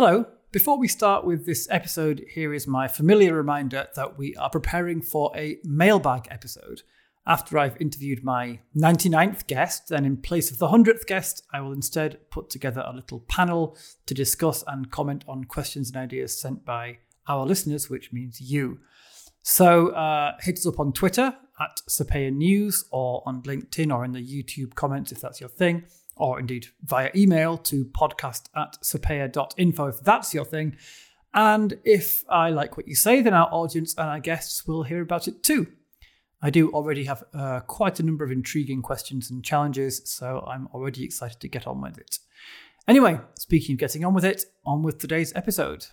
Hello. Before we start with this episode, here is my familiar reminder that we are preparing for a mailbag episode. After I've interviewed my 99th guest, then in place of the 100th guest, I will instead put together a little panel to discuss and comment on questions and ideas sent by our listeners, which means you. So uh, hit us up on Twitter at Sapea News or on LinkedIn or in the YouTube comments if that's your thing or indeed via email to podcast at sapea.info if that's your thing. And if I like what you say, then our audience and our guests will hear about it too. I do already have uh, quite a number of intriguing questions and challenges, so I'm already excited to get on with it. Anyway, speaking of getting on with it, on with today's episode.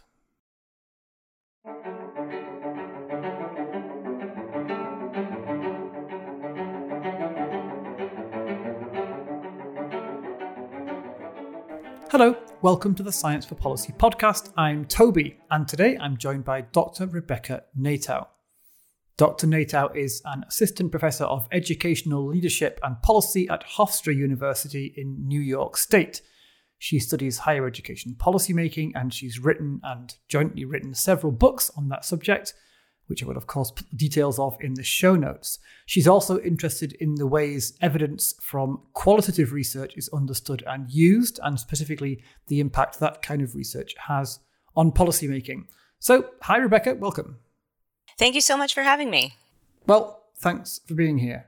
Hello, welcome to the Science for Policy podcast. I'm Toby, and today I'm joined by Dr. Rebecca Natow. Dr. Natow is an assistant professor of educational leadership and policy at Hofstra University in New York State. She studies higher education policymaking, and she's written and jointly written several books on that subject, which I will, of course, put details of in the show notes. She's also interested in the ways evidence from qualitative research is understood and used, and specifically the impact that kind of research has on policymaking. So, hi, Rebecca, welcome. Thank you so much for having me. Well, thanks for being here.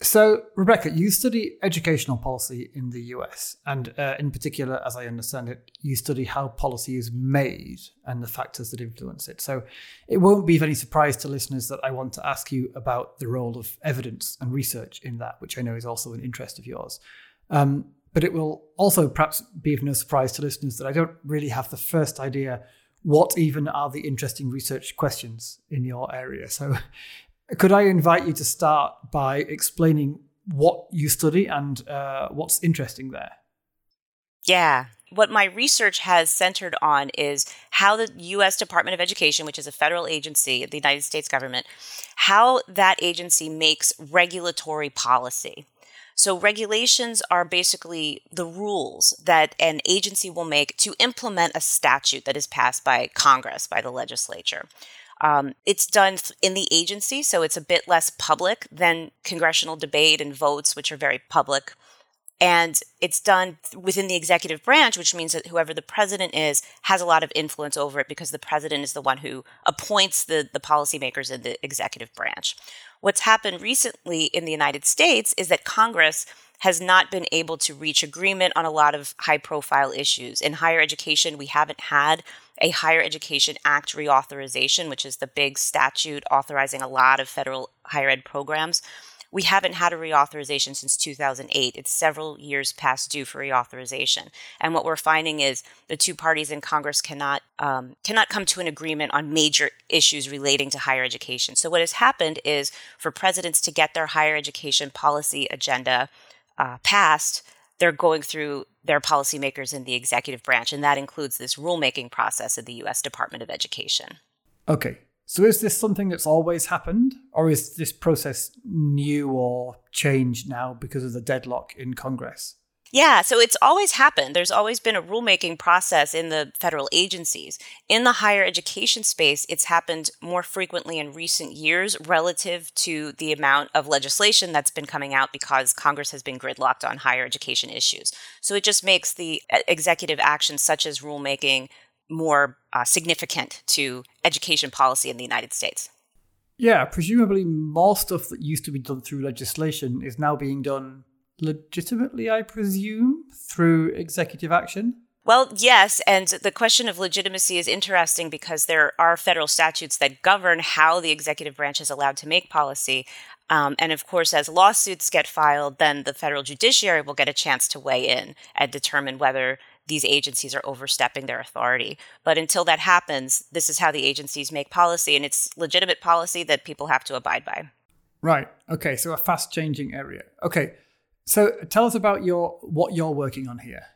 So, Rebecca, you study educational policy in the US, and uh, in particular, as I understand it, you study how policy is made and the factors that influence it. So, it won't be of any surprise to listeners that I want to ask you about the role of evidence and research in that, which I know is also an interest of yours. Um, but it will also perhaps be of no surprise to listeners that I don't really have the first idea what even are the interesting research questions in your area. So, could I invite you to start by explaining what you study and uh, what's interesting there? Yeah. What my research has centered on is how the U.S. Department of Education, which is a federal agency of the United States government, how that agency makes regulatory policy. So, regulations are basically the rules that an agency will make to implement a statute that is passed by Congress, by the legislature. Um, it's done in the agency, so it's a bit less public than congressional debate and votes, which are very public. And it's done within the executive branch, which means that whoever the president is has a lot of influence over it because the president is the one who appoints the, the policymakers in the executive branch. What's happened recently in the United States is that Congress has not been able to reach agreement on a lot of high profile issues. In higher education, we haven't had a Higher Education Act reauthorization, which is the big statute authorizing a lot of federal higher ed programs. We haven't had a reauthorization since 2008. It's several years past due for reauthorization. And what we're finding is the two parties in Congress cannot um, cannot come to an agreement on major issues relating to higher education. So what has happened is for presidents to get their higher education policy agenda uh, passed, they're going through their policymakers in the executive branch, and that includes this rulemaking process of the U.S. Department of Education. Okay. So is this something that's always happened, or is this process new or changed now because of the deadlock in Congress? Yeah, so it's always happened. There's always been a rulemaking process in the federal agencies. In the higher education space, it's happened more frequently in recent years relative to the amount of legislation that's been coming out because Congress has been gridlocked on higher education issues. So it just makes the uh, executive actions such as rulemaking more uh, significant to education policy in the United States. Yeah, presumably more stuff that used to be done through legislation is now being done legitimately, I presume, through executive action? Well, yes. And the question of legitimacy is interesting because there are federal statutes that govern how the executive branch is allowed to make policy. Um, and of course, as lawsuits get filed, then the federal judiciary will get a chance to weigh in and determine whether these agencies are overstepping their authority. But until that happens, this is how the agencies make policy, and it's legitimate policy that people have to abide by. Right. Okay. So a fast changing area. Okay. So tell us about your what you're working on here.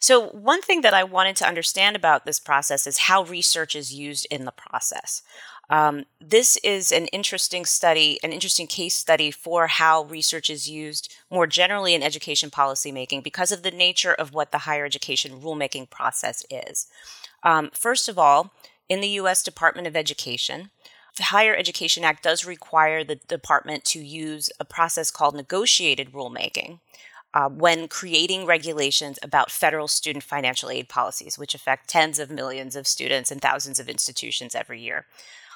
So, one thing that I wanted to understand about this process is how research is used in the process. Um, this is an interesting study, an interesting case study for how research is used more generally in education policymaking because of the nature of what the higher education rulemaking process is. Um, first of all, in the U.S. Department of Education, the Higher Education Act does require the department to use a process called negotiated rulemaking. Uh, when creating regulations about federal student financial aid policies, which affect tens of millions of students and thousands of institutions every year.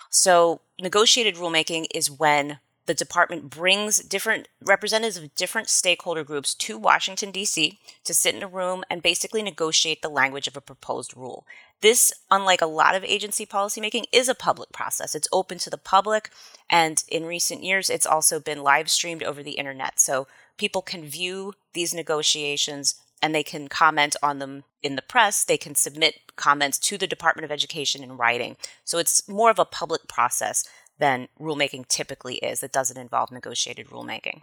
So, negotiated rulemaking is when the department brings different representatives of different stakeholder groups to Washington, D.C. to sit in a room and basically negotiate the language of a proposed rule. This, unlike a lot of agency policymaking, is a public process. It's open to the public, and in recent years, it's also been live streamed over the internet. So people can view these negotiations and they can comment on them in the press. They can submit comments to the Department of Education in writing. So it's more of a public process than rulemaking typically is that doesn't involve negotiated rulemaking.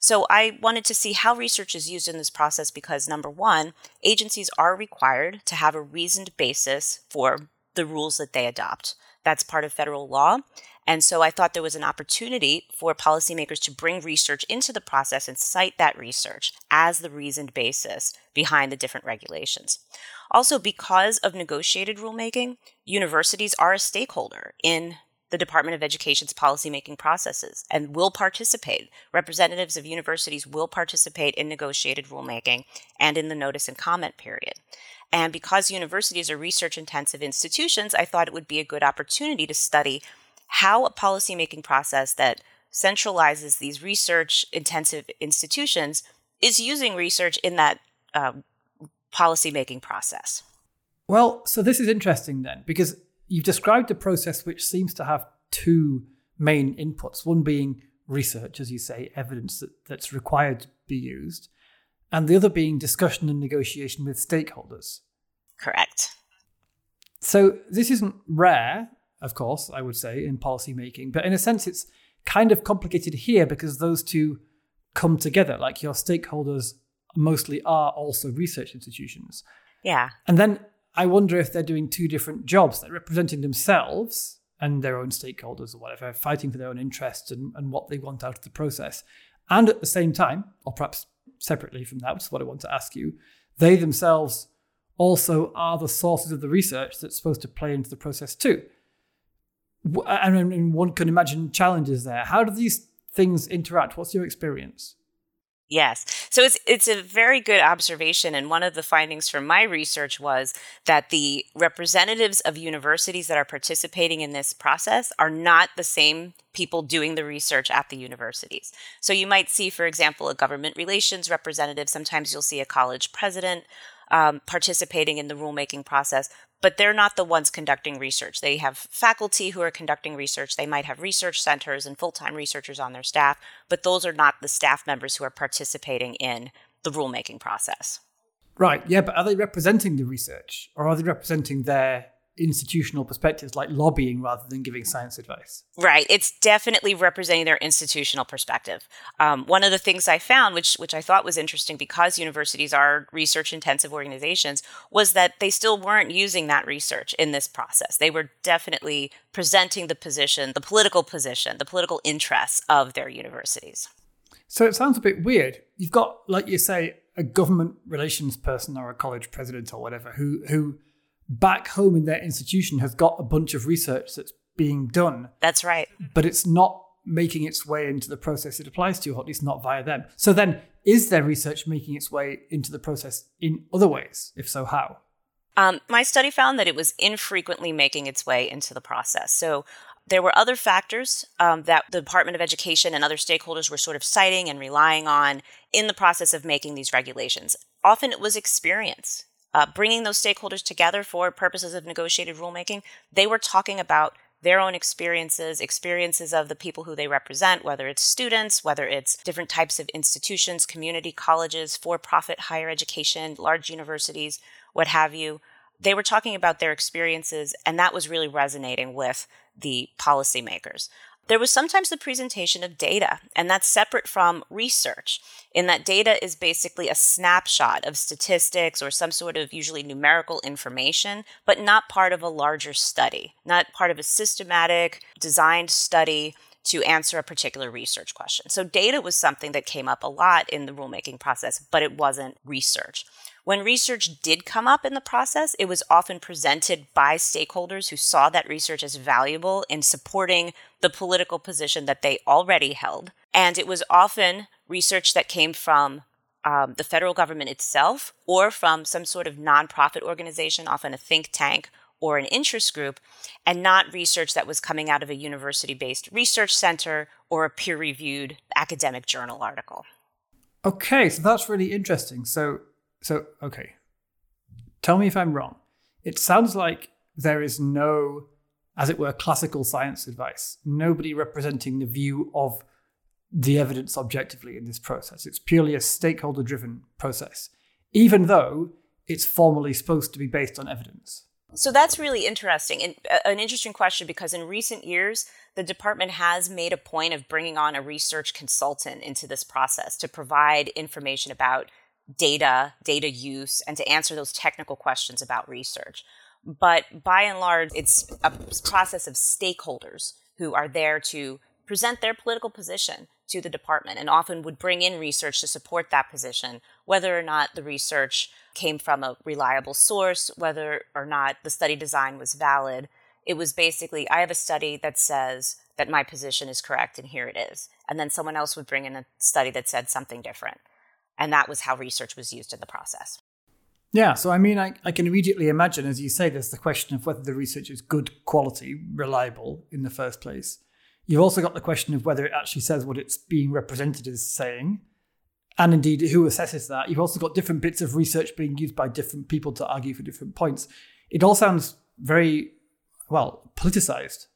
So I wanted to see how research is used in this process because number one, agencies are required to have a reasoned basis for the rules that they adopt. That's part of federal law. And so I thought there was an opportunity for policymakers to bring research into the process and cite that research as the reasoned basis behind the different regulations. Also, because of negotiated rulemaking, universities are a stakeholder in the Department of Education's policymaking processes and will participate. Representatives of universities will participate in negotiated rulemaking and in the notice and comment period. And because universities are research intensive institutions, I thought it would be a good opportunity to study how a policymaking process that centralizes these research intensive institutions is using research in that uh, policymaking process. Well, so this is interesting then, because you've described a process which seems to have two main inputs one being research, as you say, evidence that, that's required to be used, and the other being discussion and negotiation with stakeholders. Correct. So this isn't rare of course, I would say, in policy making. But in a sense, it's kind of complicated here because those two come together. Like your stakeholders mostly are also research institutions. Yeah. And then I wonder if they're doing two different jobs. They're representing themselves and their own stakeholders or whatever, fighting for their own interests and, and what they want out of the process. And at the same time, or perhaps separately from that, which is what I want to ask you, they themselves also are the sources of the research that's supposed to play into the process too. And, mean, one can imagine challenges there. How do these things interact? What's your experience? Yes. So it's it's a very good observation and one of the findings from my research was that the representatives of universities that are participating in this process are not the same people doing the research at the universities. So you might see for example a government relations representative, sometimes you'll see a college president um, participating in the rulemaking process, but they're not the ones conducting research. They have faculty who are conducting research. They might have research centers and full time researchers on their staff, but those are not the staff members who are participating in the rulemaking process. Right, yeah, but are they representing the research or are they representing their institutional perspectives, like lobbying rather than giving science advice. Right. It's definitely representing their institutional perspective. Um, one of the things I found, which which I thought was interesting, because universities are research intensive organizations, was that they still weren't using that research in this process. They were definitely presenting the position, the political position, the political interests of their universities. So it sounds a bit weird. You've got, like you say, a government relations person or a college president or whatever who who back home in their institution has got a bunch of research that's being done. That's right. But it's not making its way into the process it applies to, or at least not via them. So then, is their research making its way into the process in other ways? If so, how? Um, my study found that it was infrequently making its way into the process. So there were other factors um, that the Department of Education and other stakeholders were sort of citing and relying on in the process of making these regulations. Often it was experience uh, bringing those stakeholders together for purposes of negotiated rulemaking, they were talking about their own experiences, experiences of the people who they represent, whether it's students, whether it's different types of institutions, community colleges, for profit higher education, large universities, what have you. They were talking about their experiences, and that was really resonating with the policymakers. There was sometimes the presentation of data, and that's separate from research, in that data is basically a snapshot of statistics or some sort of usually numerical information, but not part of a larger study, not part of a systematic, designed study to answer a particular research question. So, data was something that came up a lot in the rulemaking process, but it wasn't research. When research did come up in the process, it was often presented by stakeholders who saw that research as valuable in supporting the political position that they already held. And it was often research that came from um, the federal government itself or from some sort of nonprofit organization, often a think tank or an interest group, and not research that was coming out of a university based research center or a peer reviewed academic journal article. Okay, so that's really interesting. So so, okay. Tell me if I'm wrong. It sounds like there is no, as it were, classical science advice, nobody representing the view of the evidence objectively in this process. It's purely a stakeholder driven process, even though it's formally supposed to be based on evidence. So that's really interesting and uh, an interesting question because in recent years, the department has made a point of bringing on a research consultant into this process to provide information about data, data use, and to answer those technical questions about research. But by and large, it's a process of stakeholders who are there to present their political position to the department and often would bring in research to support that position, whether or not the research came from a reliable source, whether or not the study design was valid. It was basically, I have a study that says that my position is correct and here it is. And then someone else would bring in a study that said something different. And that was how research was used in the process. Yeah, so I mean, I, I can immediately imagine, as you say, there's the question of whether the research is good quality, reliable in the first place. You've also got the question of whether it actually says what it's being represented as saying, and indeed who assesses that. You've also got different bits of research being used by different people to argue for different points. It all sounds very, well, politicized.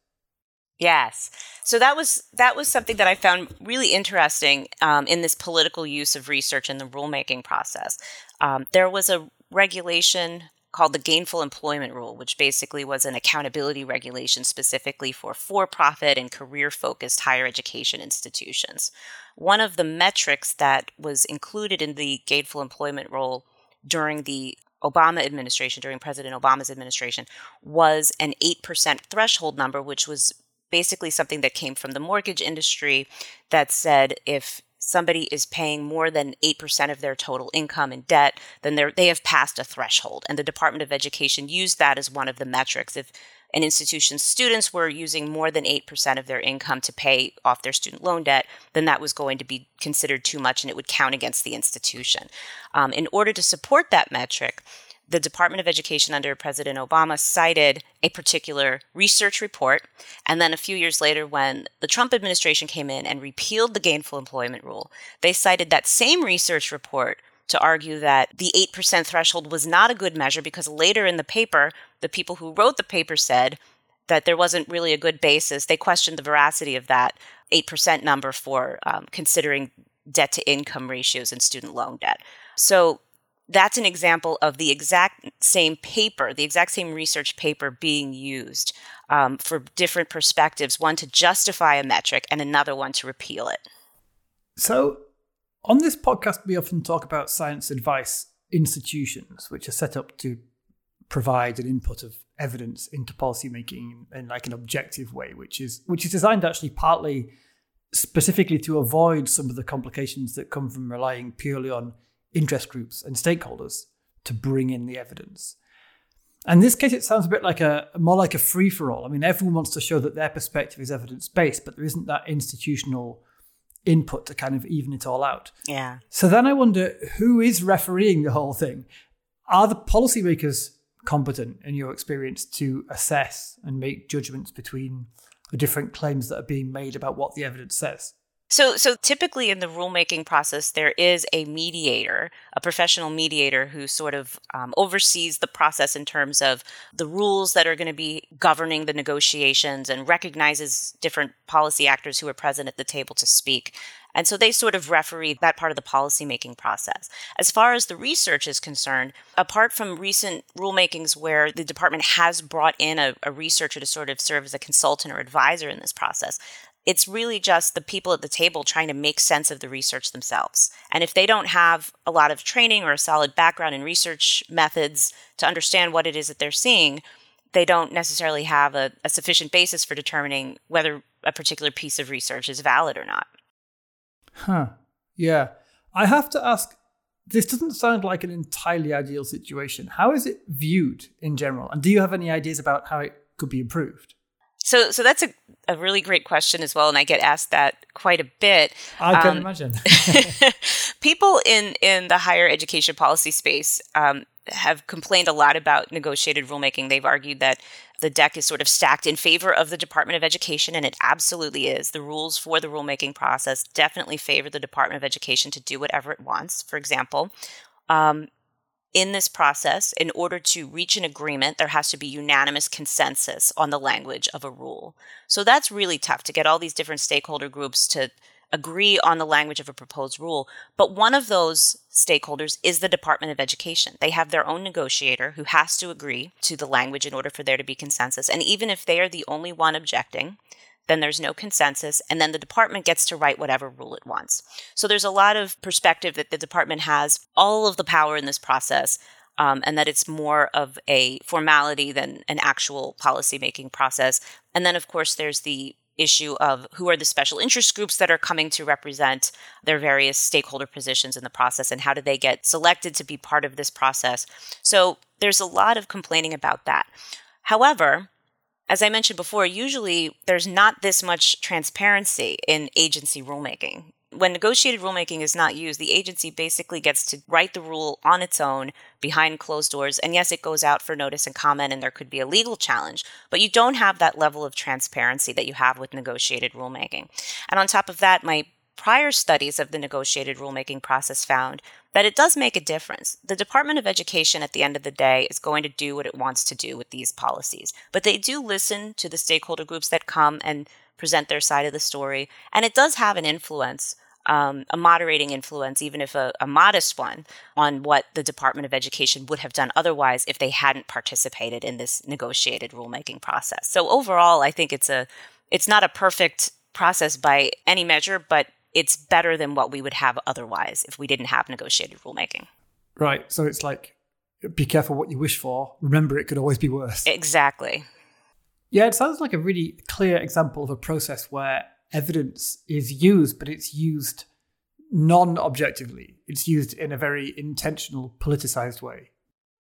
Yes. So that was that was something that I found really interesting um, in this political use of research in the rulemaking process. Um, there was a regulation called the Gainful Employment Rule, which basically was an accountability regulation specifically for for-profit and career-focused higher education institutions. One of the metrics that was included in the Gainful Employment Rule during the Obama administration, during President Obama's administration, was an 8% threshold number, which was basically something that came from the mortgage industry that said if somebody is paying more than 8% of their total income in debt, then they have passed a threshold. And the Department of Education used that as one of the metrics. If an institution's students were using more than 8% of their income to pay off their student loan debt, then that was going to be considered too much and it would count against the institution. Um, in order to support that metric, the Department of Education under President Obama cited a particular research report. And then a few years later, when the Trump administration came in and repealed the gainful employment rule, they cited that same research report to argue that the 8% threshold was not a good measure because later in the paper, the people who wrote the paper said that there wasn't really a good basis. They questioned the veracity of that 8% number for um, considering debt to income ratios and student loan debt. So that's an example of the exact same paper, the exact same research paper being used um, for different perspectives, one to justify a metric and another one to repeal it. So, on this podcast, we often talk about science advice institutions, which are set up to provide an input of evidence into policymaking in like an objective way, which is which is designed actually partly specifically to avoid some of the complications that come from relying purely on interest groups and stakeholders to bring in the evidence. And in this case, it sounds a bit like a more like a free for all. I mean, everyone wants to show that their perspective is evidence based, but there isn't that institutional input to kind of even it all out. Yeah. So then I wonder who is refereeing the whole thing? Are the policymakers competent, in your experience, to assess and make judgments between the different claims that are being made about what the evidence says? So, so typically in the rulemaking process, there is a mediator, a professional mediator who sort of um, oversees the process in terms of the rules that are going to be governing the negotiations and recognizes different policy actors who are present at the table to speak. And so they sort of referee that part of the policymaking process. As far as the research is concerned, apart from recent rulemakings where the department has brought in a, a researcher to sort of serve as a consultant or advisor in this process, it's really just the people at the table trying to make sense of the research themselves. And if they don't have a lot of training or a solid background in research methods to understand what it is that they're seeing, they don't necessarily have a, a sufficient basis for determining whether a particular piece of research is valid or not. Huh. Yeah. I have to ask this doesn't sound like an entirely ideal situation. How is it viewed in general? And do you have any ideas about how it could be improved? So, so that's a, a really great question as well, and I get asked that quite a bit. I can um, imagine. people in in the higher education policy space um, have complained a lot about negotiated rulemaking. They've argued that the deck is sort of stacked in favor of the Department of Education, and it absolutely is. The rules for the rulemaking process definitely favor the Department of Education to do whatever it wants. For example, um, in this process, in order to reach an agreement, there has to be unanimous consensus on the language of a rule. So that's really tough to get all these different stakeholder groups to agree on the language of a proposed rule. But one of those stakeholders is the Department of Education. They have their own negotiator who has to agree to the language in order for there to be consensus. And even if they are the only one objecting, then there's no consensus, and then the department gets to write whatever rule it wants. So there's a lot of perspective that the department has all of the power in this process. Um, and that it's more of a formality than an actual policymaking process. And then, of course, there's the issue of who are the special interest groups that are coming to represent their various stakeholder positions in the process and how do they get selected to be part of this process. So there's a lot of complaining about that. However, as I mentioned before, usually there's not this much transparency in agency rulemaking. When negotiated rulemaking is not used, the agency basically gets to write the rule on its own behind closed doors. And yes, it goes out for notice and comment, and there could be a legal challenge, but you don't have that level of transparency that you have with negotiated rulemaking. And on top of that, my prior studies of the negotiated rulemaking process found that it does make a difference. The Department of Education, at the end of the day, is going to do what it wants to do with these policies, but they do listen to the stakeholder groups that come and present their side of the story, and it does have an influence. Um, a moderating influence, even if a, a modest one, on what the Department of Education would have done otherwise if they hadn't participated in this negotiated rulemaking process. So overall, I think it's a it's not a perfect process by any measure, but it's better than what we would have otherwise if we didn't have negotiated rulemaking. Right. So it's like, be careful what you wish for. Remember, it could always be worse. Exactly. Yeah, it sounds like a really clear example of a process where evidence is used, but it's used non objectively. It's used in a very intentional, politicized way.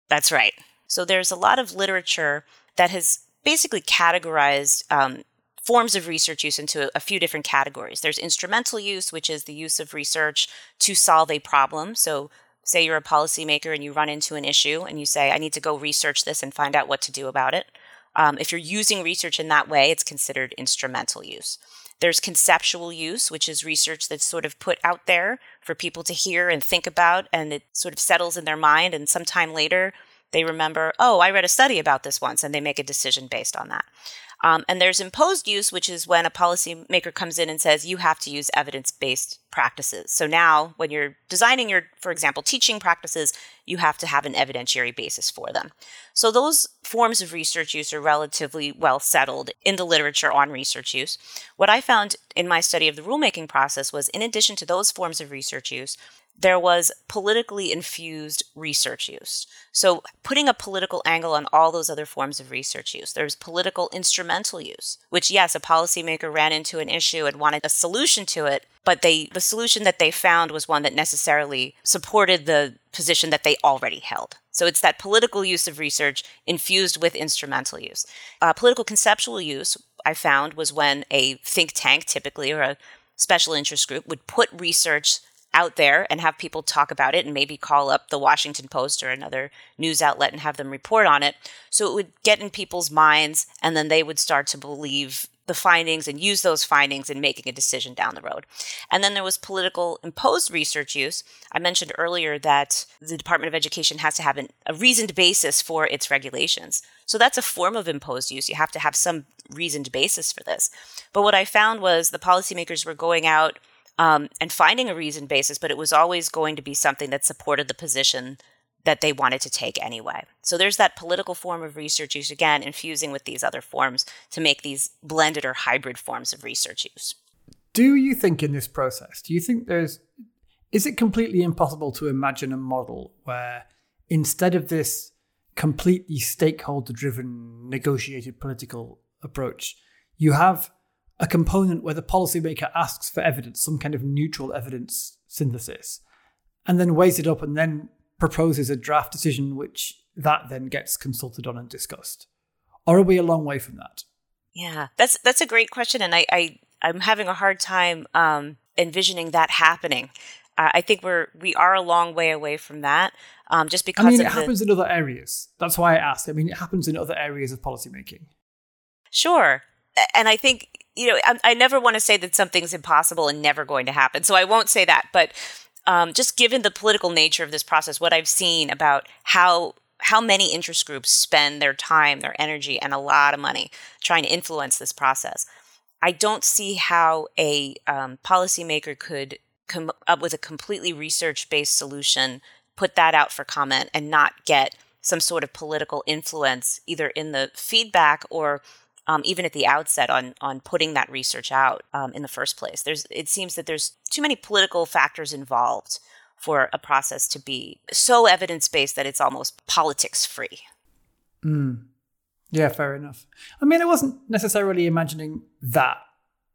That's right. So there's a lot of literature that has basically categorized um, forms of research use into a, few different categories. There's instrumental use, which is the use of research to solve a problem. So, say you're a policymaker and you run into an issue and you say, I need to go research this and find out what to do about it. Um, if you're using research in that way, it's considered instrumental use. There's conceptual use, which is research that's sort of put out there for people to hear and think about, and it sort of settles in their mind. And sometime later, they remember, oh, I read a study about this once, and they make a decision based on that. Um, and there's imposed use, which is when a policymaker comes in and says you have to use evidence based practices. So now, when you're designing your, for example, teaching practices, you have to have an evidentiary basis for them. So those forms of research use are relatively well settled in the literature on research use. What I found in my study of the rulemaking process was, in addition to those forms of research use, there was politically infused research use. So, putting a political angle on all those other forms of research use. There's political instrumental use, which, yes, a policymaker ran into an issue and wanted a solution to it, but they, the solution that they found was one that necessarily supported the position that they already held. So, it's that political use of research infused with instrumental use. Uh, political conceptual use, I found, was when a think tank, typically, or a special interest group, would put research out there and have people talk about it and maybe call up the Washington Post or another news outlet and have them report on it. So it would get in people's minds and then they would start to believe the findings and use those findings in making a decision down the road. And then there was political imposed research use. I mentioned earlier that the Department of Education has to have an, a reasoned basis for its regulations. So that's a form of imposed use. You have to have some reasoned basis for this. But what I found was the policymakers were going out um, and finding a reason basis, but it was always going to be something that supported the position that they wanted to take anyway. So there's that political form of research use again, infusing with these other forms to make these blended or hybrid forms of research use. Do you think in this process, do you think there's, is it completely impossible to imagine a model where instead of this completely stakeholder driven, negotiated political approach, you have a component where the policymaker asks for evidence, some kind of neutral evidence synthesis, and then weighs it up and then proposes a draft decision which that then gets consulted on and discussed? Or are we a long way from that? Yeah, that's that's a great question, and I, I I'm having a hard time um, envisioning that happening. Uh, I think we're we are a long way away from that. Um, just because I mean, it the, happens in other areas. That's why I asked. I mean, it happens in other areas of policymaking. Sure, and I think you know I, I never want to say that something's impossible and never going to happen, so I won't say that. But um, just given the political nature of this process, what I've seen about how how many interest groups spend their time, their energy, and a lot of money trying to influence this process, I don't see how a um, policymaker could come up with a completely research based solution, put that out for comment, and not get some sort of political influence either in the feedback or um, even at the outset on on putting that research out um, in the first place. There's it seems that there's too many political factors involved for a process to be so evidence based that it's almost politics free. Mm. Yeah, fair enough. I mean, I wasn't necessarily imagining that,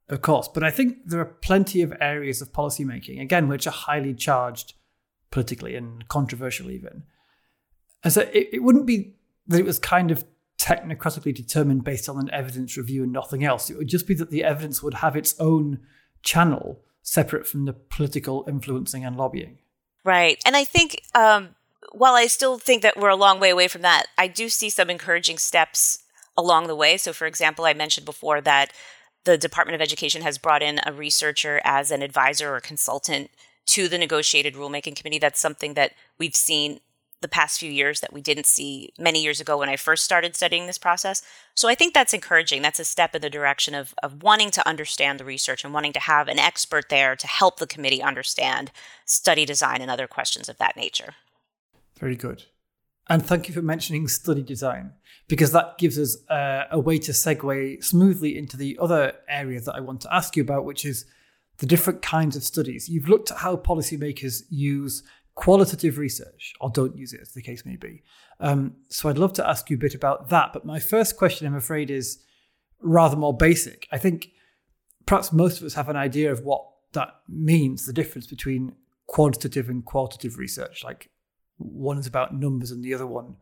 of course, but I think there are plenty of areas of policymaking, again, which are highly charged politically and controversial even. And so it, it wouldn't be that it was kind of technocratically determined based on an evidence review and nothing else. It would just be that the evidence would have its own channel separate from the political influencing and lobbying. Right. And I think um, while I still think that we're a long way away from that, I do see some encouraging steps along the way. So, for example, I mentioned before that the Department of Education has brought in a researcher as an advisor or consultant to the negotiated rulemaking committee. That's something that we've seen the past few years that we didn't see many years ago when I first started studying this process. So I think that's encouraging. That's a step in the direction of, of wanting to understand the research and wanting to have an expert there to help the committee understand study design and other questions of that nature. Very good. And thank you for mentioning study design, because that gives us a way to segue smoothly into the other area that I want to ask you about, which is the different kinds of studies. You've looked at how policymakers use qualitative research, or don't use it, as the case may be. Um, so I'd love to ask you a bit about that. But my first question, I'm afraid, is rather more basic. I think perhaps most of us have an idea of what that means, the difference between quantitative and qualitative research. Like one is about numbers and the other one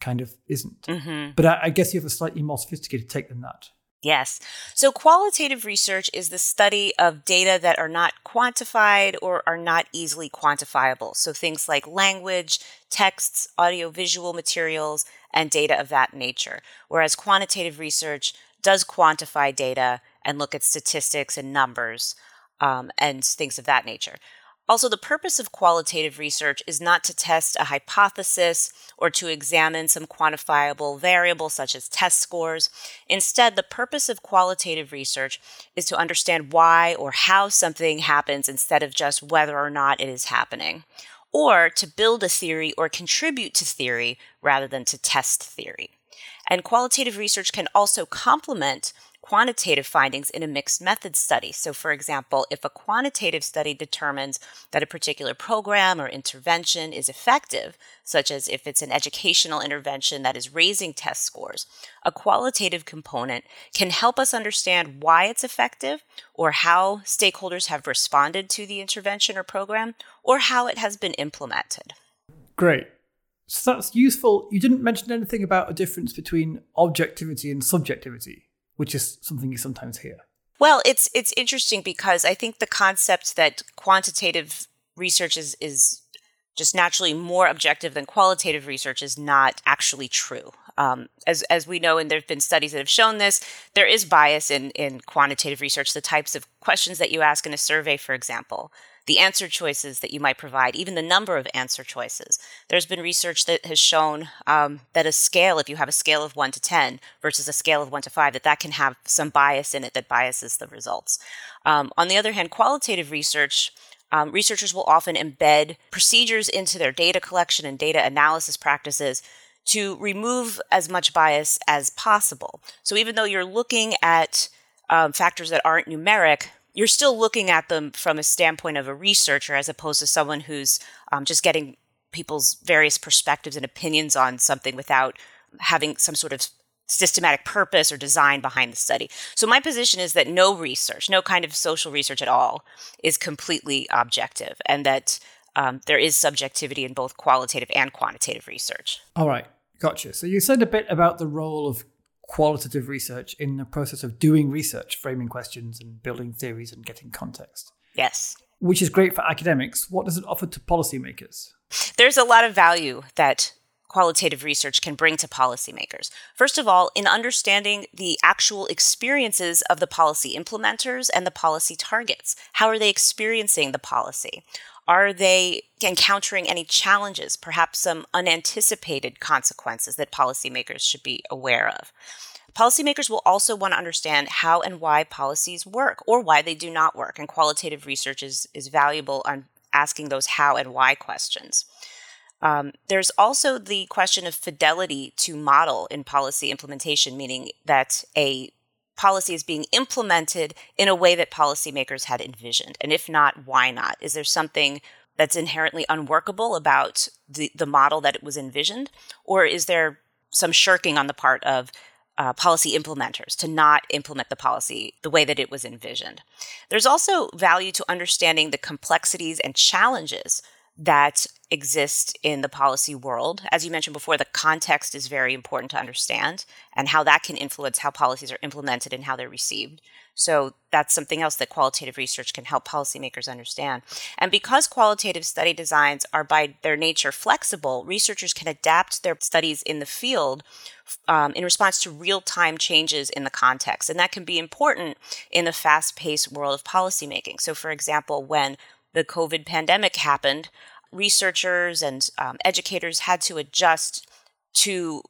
kind of isn't. Mm-hmm. But I, I guess you have a slightly more sophisticated take than that. Yes. So qualitative research is the study of data that are not quantified or are not easily quantifiable. So things like language, texts, audiovisual materials, and data of that nature. Whereas quantitative research does quantify data and look at statistics and numbers um, and things of that nature. Also, the purpose of qualitative research is not to test a hypothesis or to examine some quantifiable variable such as test scores. Instead, the purpose of qualitative research is to understand why or how something happens instead of just whether or not it is happening, or to build a theory or contribute to theory rather than to test theory. And qualitative research can also complement quantitative findings in a mixed method study. So, for example, if a quantitative study determines that a particular program or intervention is effective, such as if it's an educational intervention that is raising test scores, a qualitative component can help us understand why it's effective or how stakeholders have responded to the intervention or program or how it has been implemented. Great. So that's useful. You didn't mention anything about a difference between objectivity and subjectivity which is something you sometimes hear. Well, it's it's interesting because I think the concept that quantitative research is is just naturally more objective than qualitative research is not actually true. Um, as as we know, and there have been studies that have shown this, there is bias in in quantitative research. The types of questions that you ask in a survey, for example, the answer choices that you might provide, even the number of answer choices. There's been research that has shown um, that a scale, if you have a scale of one to 10 versus a scale of one to five, that that can have some bias in it that biases the results. Um, on the other hand, qualitative research um, researchers will often embed procedures into their data collection and data analysis practices to remove as much bias as possible. So even though you're looking at um, factors that aren't numeric, you're still looking at them from a standpoint of a researcher as opposed to someone who's um, just getting people's various perspectives and opinions on something without having some sort of systematic purpose or design behind the study. So my position is that no research, no kind of social research at all, is completely objective, and that um, there is subjectivity in both qualitative and quantitative research. All right, gotcha. So you said a bit about the role of qualitative research in the process of doing research, framing questions and building theories and getting context. Yes. Which is great for academics. What does it offer to policymakers? There's a lot of value that qualitative research can bring to policymakers. First of all, in understanding the actual experiences of the policy implementers and the policy targets. How are they experiencing the policy? Are they encountering any challenges, perhaps some unanticipated consequences that policymakers should be aware of? Policymakers will also want to understand how and why policies work or why they do not work, and qualitative research is, is valuable on asking those how and why questions. Um, there's also the question of fidelity to model in policy implementation, meaning that a policy is being implemented in a way that policymakers had envisioned. And if not, why not? Is there something that's inherently unworkable about the, the model that it was envisioned? Or is there some shirking on the part of uh, policy implementers to not implement the policy the way that it was envisioned? There's also value to understanding the complexities and challenges that exist in the policy world. As you mentioned before, the context is very important to understand and how that can influence how policies are implemented and how they're received. So that's something else that qualitative research can help policymakers understand. And because qualitative study designs are by their nature flexible, researchers can adapt their studies in the field um, in response to real time changes in the context. And that can be important in the fast paced world of policymaking. So, for example, when the COVID pandemic happened, researchers and um, educators had to adjust to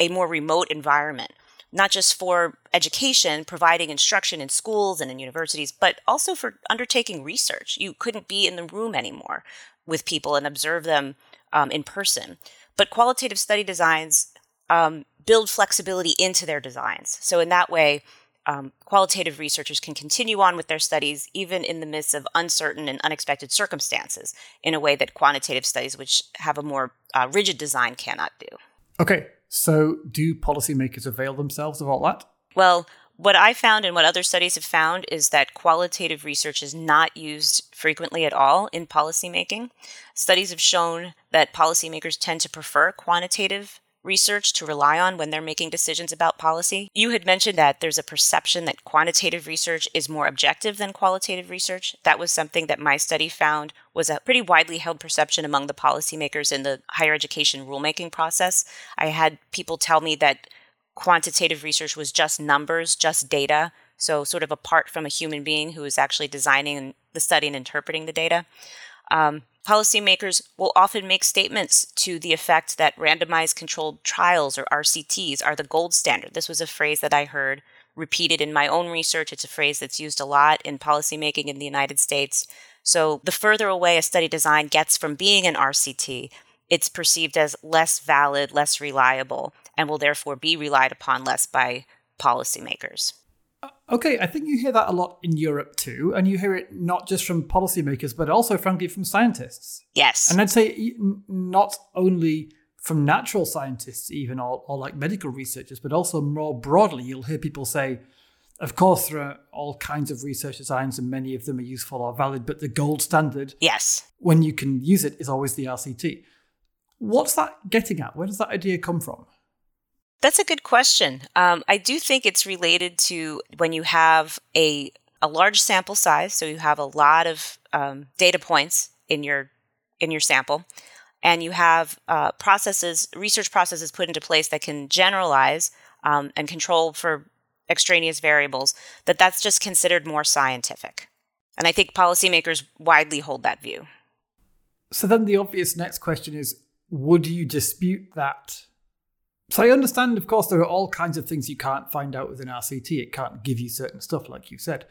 a more remote environment, not just for education, providing instruction in schools and in universities, but also for undertaking research. You couldn't be in the room anymore with people and observe them um, in person. But qualitative study designs um, build flexibility into their designs. So, in that way, um, qualitative researchers can continue on with their studies even in the midst of uncertain and unexpected circumstances in a way that quantitative studies, which have a more uh, rigid design, cannot do. Okay, so do policymakers avail themselves of all that? Well, what I found and what other studies have found is that qualitative research is not used frequently at all in policymaking. Studies have shown that policymakers tend to prefer quantitative research to rely on when they're making decisions about policy. You had mentioned that there's a perception that quantitative research is more objective than qualitative research. That was something that my study found was a pretty widely held perception among the policymakers in the higher education rulemaking process. I had people tell me that quantitative research was just numbers, just data, so sort of apart from a human being who is actually designing the study and interpreting the data. Um, policymakers will often make statements to the effect that randomized controlled trials or RCTs are the gold standard. This was a phrase that I heard repeated in my own research. It's a phrase that's used a lot in policymaking in the United States. So, the further away a study design gets from being an RCT, it's perceived as less valid, less reliable, and will therefore be relied upon less by policymakers. Uh, okay, I think you hear that a lot in Europe too, and you hear it not just from policymakers, but also, frankly, from scientists. Yes. And I'd say not only from natural scientists, even, or, or like medical researchers, but also more broadly, you'll hear people say, of course, there are all kinds of research designs, and many of them are useful or valid, but the gold standard, yes, when you can use it, is always the RCT. What's that getting at? Where does that idea come from? That's a good question. Um, I do think it's related to when you have a a large sample size, so you have a lot of um, data points in your in your sample, and you have uh, processes, research processes put into place that can generalize um, and control for extraneous variables. That that's just considered more scientific, and I think policymakers widely hold that view. So then, the obvious next question is: Would you dispute that so I understand, of course, there are all kinds of things you can't find out within RCT. It can't give you certain stuff, like you said.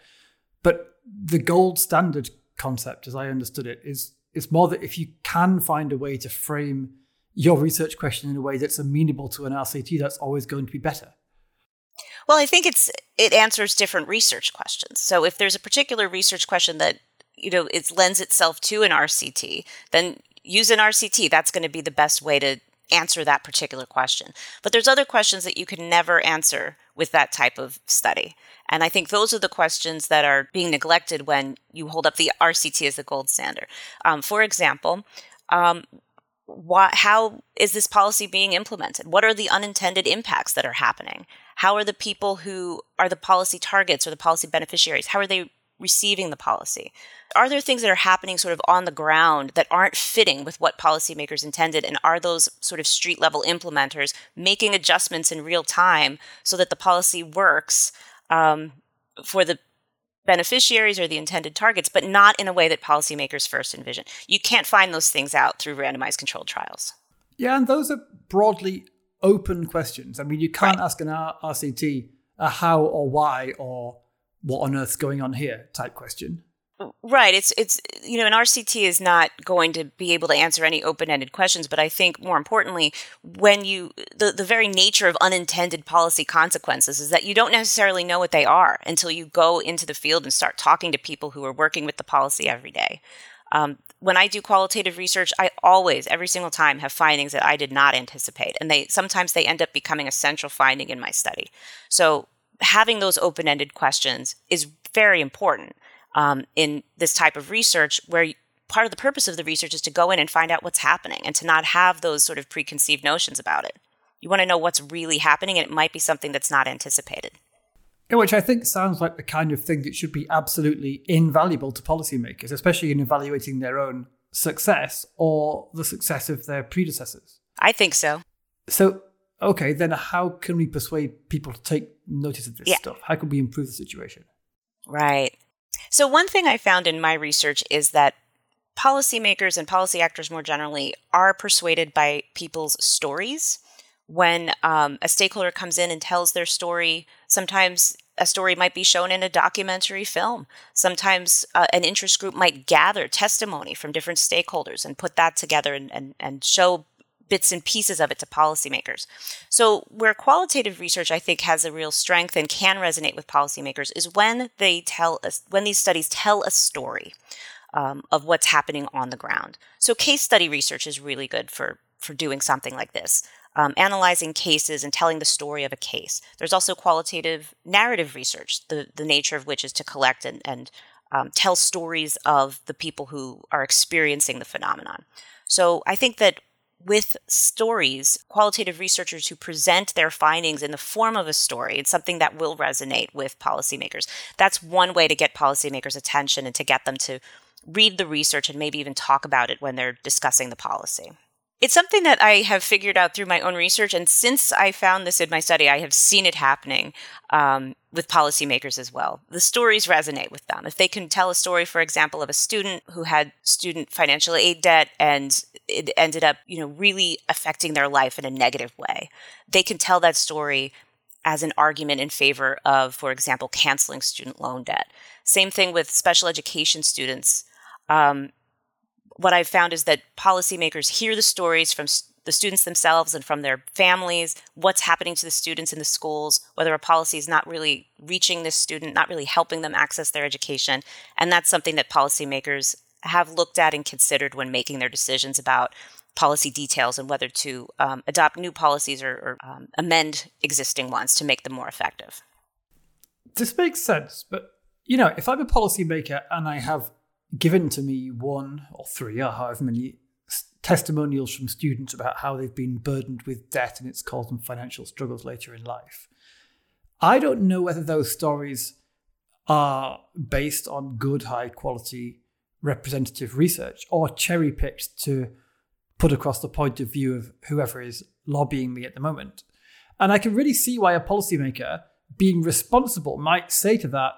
But the gold standard concept, as I understood it, is it's more that if you can find a way to frame your research question in a way that's amenable to an RCT, that's always going to be better. Well, I think it's it answers different research questions. So if there's a particular research question that you know it lends itself to an RCT, then use an RCT. That's going to be the best way to answer that particular question. But there's other questions that you can never answer with that type of study. And I think those are the questions that are being neglected when you hold up the RCT as the gold standard. Um, for example, um, what, how is this policy being implemented? What are the unintended impacts that are happening? How are the people who are the policy targets or the policy beneficiaries? How are they receiving the policy? Are there things that are happening sort of on the ground that aren't fitting with what policymakers intended? And are those sort of street level implementers making adjustments in real time so that the policy works um, for the beneficiaries or the intended targets, but not in a way that policymakers first envision? You can't find those things out through randomized controlled trials. Yeah, and those are broadly open questions. I mean, you can't right. ask an RCT a how or why or what on earth's going on here type question. Right. It's it's you know an RCT is not going to be able to answer any open-ended questions, but I think more importantly, when you the the very nature of unintended policy consequences is that you don't necessarily know what they are until you go into the field and start talking to people who are working with the policy every day. Um, when I do qualitative research, I always, every single time, have findings that I did not anticipate, and they sometimes they end up becoming a central finding in my study. So having those open-ended questions is very important um, in this type of research where part of the purpose of the research is to go in and find out what's happening and to not have those sort of preconceived notions about it. You want to know what's really happening, and it might be something that's not anticipated. which I think sounds like the kind of thing that should be absolutely invaluable to policymakers, especially in evaluating their own success or the success of their predecessors. I think so. So, okay, then how can we persuade people to take notice of this yeah. stuff? How can we improve the situation? Right. So, one thing I found in my research is that policymakers and policy actors more generally are persuaded by people's stories. When um, a stakeholder comes in and tells their story, sometimes a story might be shown in a documentary film. Sometimes uh, an interest group might gather testimony from different stakeholders and put that together and, and, and show bits and pieces of it to policymakers. So, where qualitative research I think has a real strength and can resonate with policymakers is when they tell us, when these studies tell a story um, of what's happening on the ground. So, case study research is really good for for doing something like this. Um, analyzing cases and telling the story of a case. There's also qualitative narrative research, the, the nature of which is to collect and, and um, tell stories of the people who are experiencing the phenomenon. So I think that with stories, qualitative researchers who present their findings in the form of a story. It's something that will resonate with policymakers. That's one way to get policymakers' attention and to get them to read the research and maybe even talk about it when they're discussing the policy. It's something that I have figured out through my own research, and since I found this in my study, I have seen it happening um, with policymakers as well. The stories resonate with them. If they can tell a story, for example, of a student who had student financial aid debt and it ended up, you know, really affecting their life in a negative way, they can tell that story as an argument in favor of, for example, canceling student loan debt. Same thing with special education students. Um, what I've found is that policymakers hear the stories from the students themselves and from their families, what's happening to the students in the schools, whether a policy is not really reaching this student, not really helping them access their education. And that's something that policymakers have looked at and considered when making their decisions about policy details and whether to um, adopt new policies or, or um, amend existing ones to make them more effective. This makes sense, but you know, if I'm a policymaker and I have given to me one or three or however many testimonials from students about how they've been burdened with debt and it's caused them financial struggles later in life. I don't know whether those stories are based on good, high quality representative research or cherry picked to put across the point of view of whoever is lobbying me at the moment. And I can really see why a policymaker, being responsible, might say to that,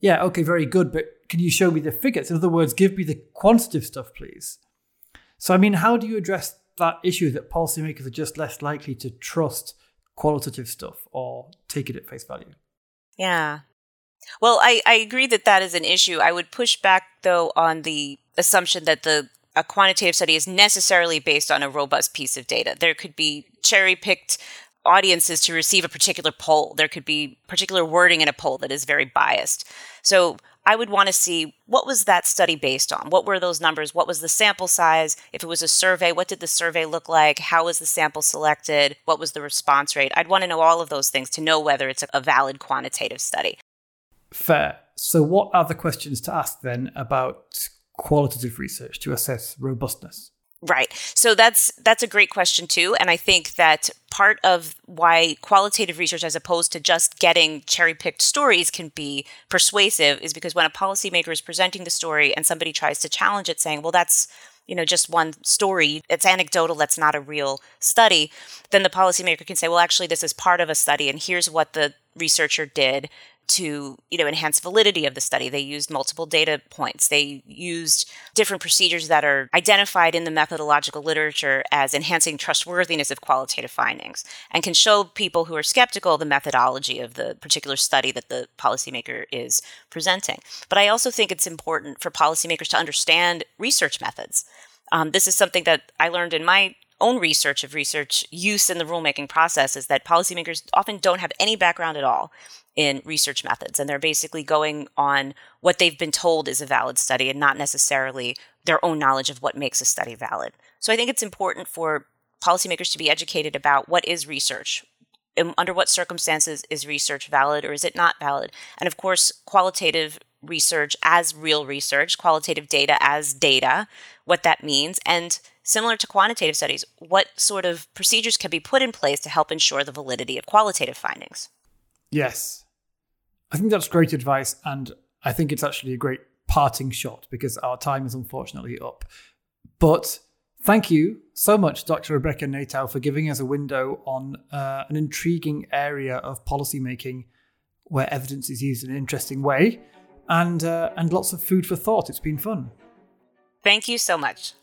yeah, okay, very good, but can you show me the figures? In other words, give me the quantitative stuff, please. So, I mean, how do you address that issue that policymakers are just less likely to trust qualitative stuff or take it at face value? Yeah. Well, I, I agree that that is an issue. I would push back, though, on the assumption that the a quantitative study is necessarily based on a robust piece of data. There could be cherry picked audiences to receive a particular poll. There could be particular wording in a poll that is very biased. So I would want to see what was that study based on? What were those numbers? What was the sample size? If it was a survey, what did the survey look like? How was the sample selected? What was the response rate? I'd want to know all of those things to know whether it's a valid quantitative study. Fair. So, what are the questions to ask then about qualitative research to assess robustness? Right. So that's that's a great question too and I think that part of why qualitative research as opposed to just getting cherry-picked stories can be persuasive is because when a policymaker is presenting the story and somebody tries to challenge it saying, "Well, that's you know just one story it's anecdotal that's not a real study then the policymaker can say well actually this is part of a study and here's what the researcher did to you know enhance validity of the study. They used multiple data points. They used different procedures that are identified in the methodological literature as enhancing trustworthiness of qualitative findings and can show people who are skeptical the methodology of the particular study that the policymaker is presenting. But i also think it's important for policymakers to understand research methods. Um, this is something that i learned in my own research of research use in the rulemaking process is that policymakers often don't have any background at all in research methods. And they're basically going on what they've been told is a valid study and not necessarily their own knowledge of what makes a study valid. So I think it's important for policymakers to be educated about what is research. And Under what circumstances is research valid or is it not valid? And of course, qualitative research as real research, qualitative data as data, what that means, and similar to quantitative studies, what sort of procedures can be put in place to help ensure the validity of qualitative findings. Yes. I think that's great advice. And I think it's actually a great parting shot because our time is unfortunately up. But thank you so much, Dr. Rebecca Natow, for giving us a window on uh, an intriguing area of policymaking where evidence is used in an interesting way and, uh, and lots of food for thought. It's been fun. Thank you so much.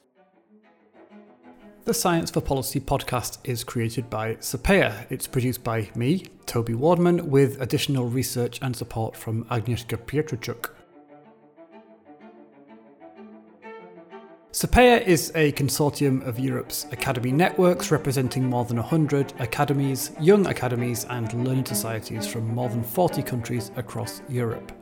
The Science for Policy podcast is created by SAPEA. It's produced by me, Toby Wardman, with additional research and support from Agnieszka Pietrczuk. SAPEA is a consortium of Europe's academy networks representing more than 100 academies, young academies, and learning societies from more than 40 countries across Europe.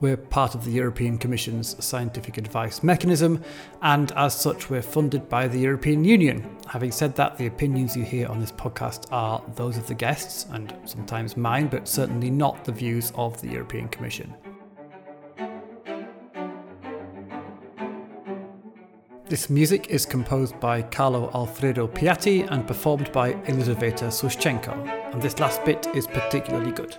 We're part of the European Commission's scientific advice mechanism, and as such, we're funded by the European Union. Having said that, the opinions you hear on this podcast are those of the guests, and sometimes mine, but certainly not the views of the European Commission. This music is composed by Carlo Alfredo Piatti and performed by Elizaveta Sushchenko, and this last bit is particularly good.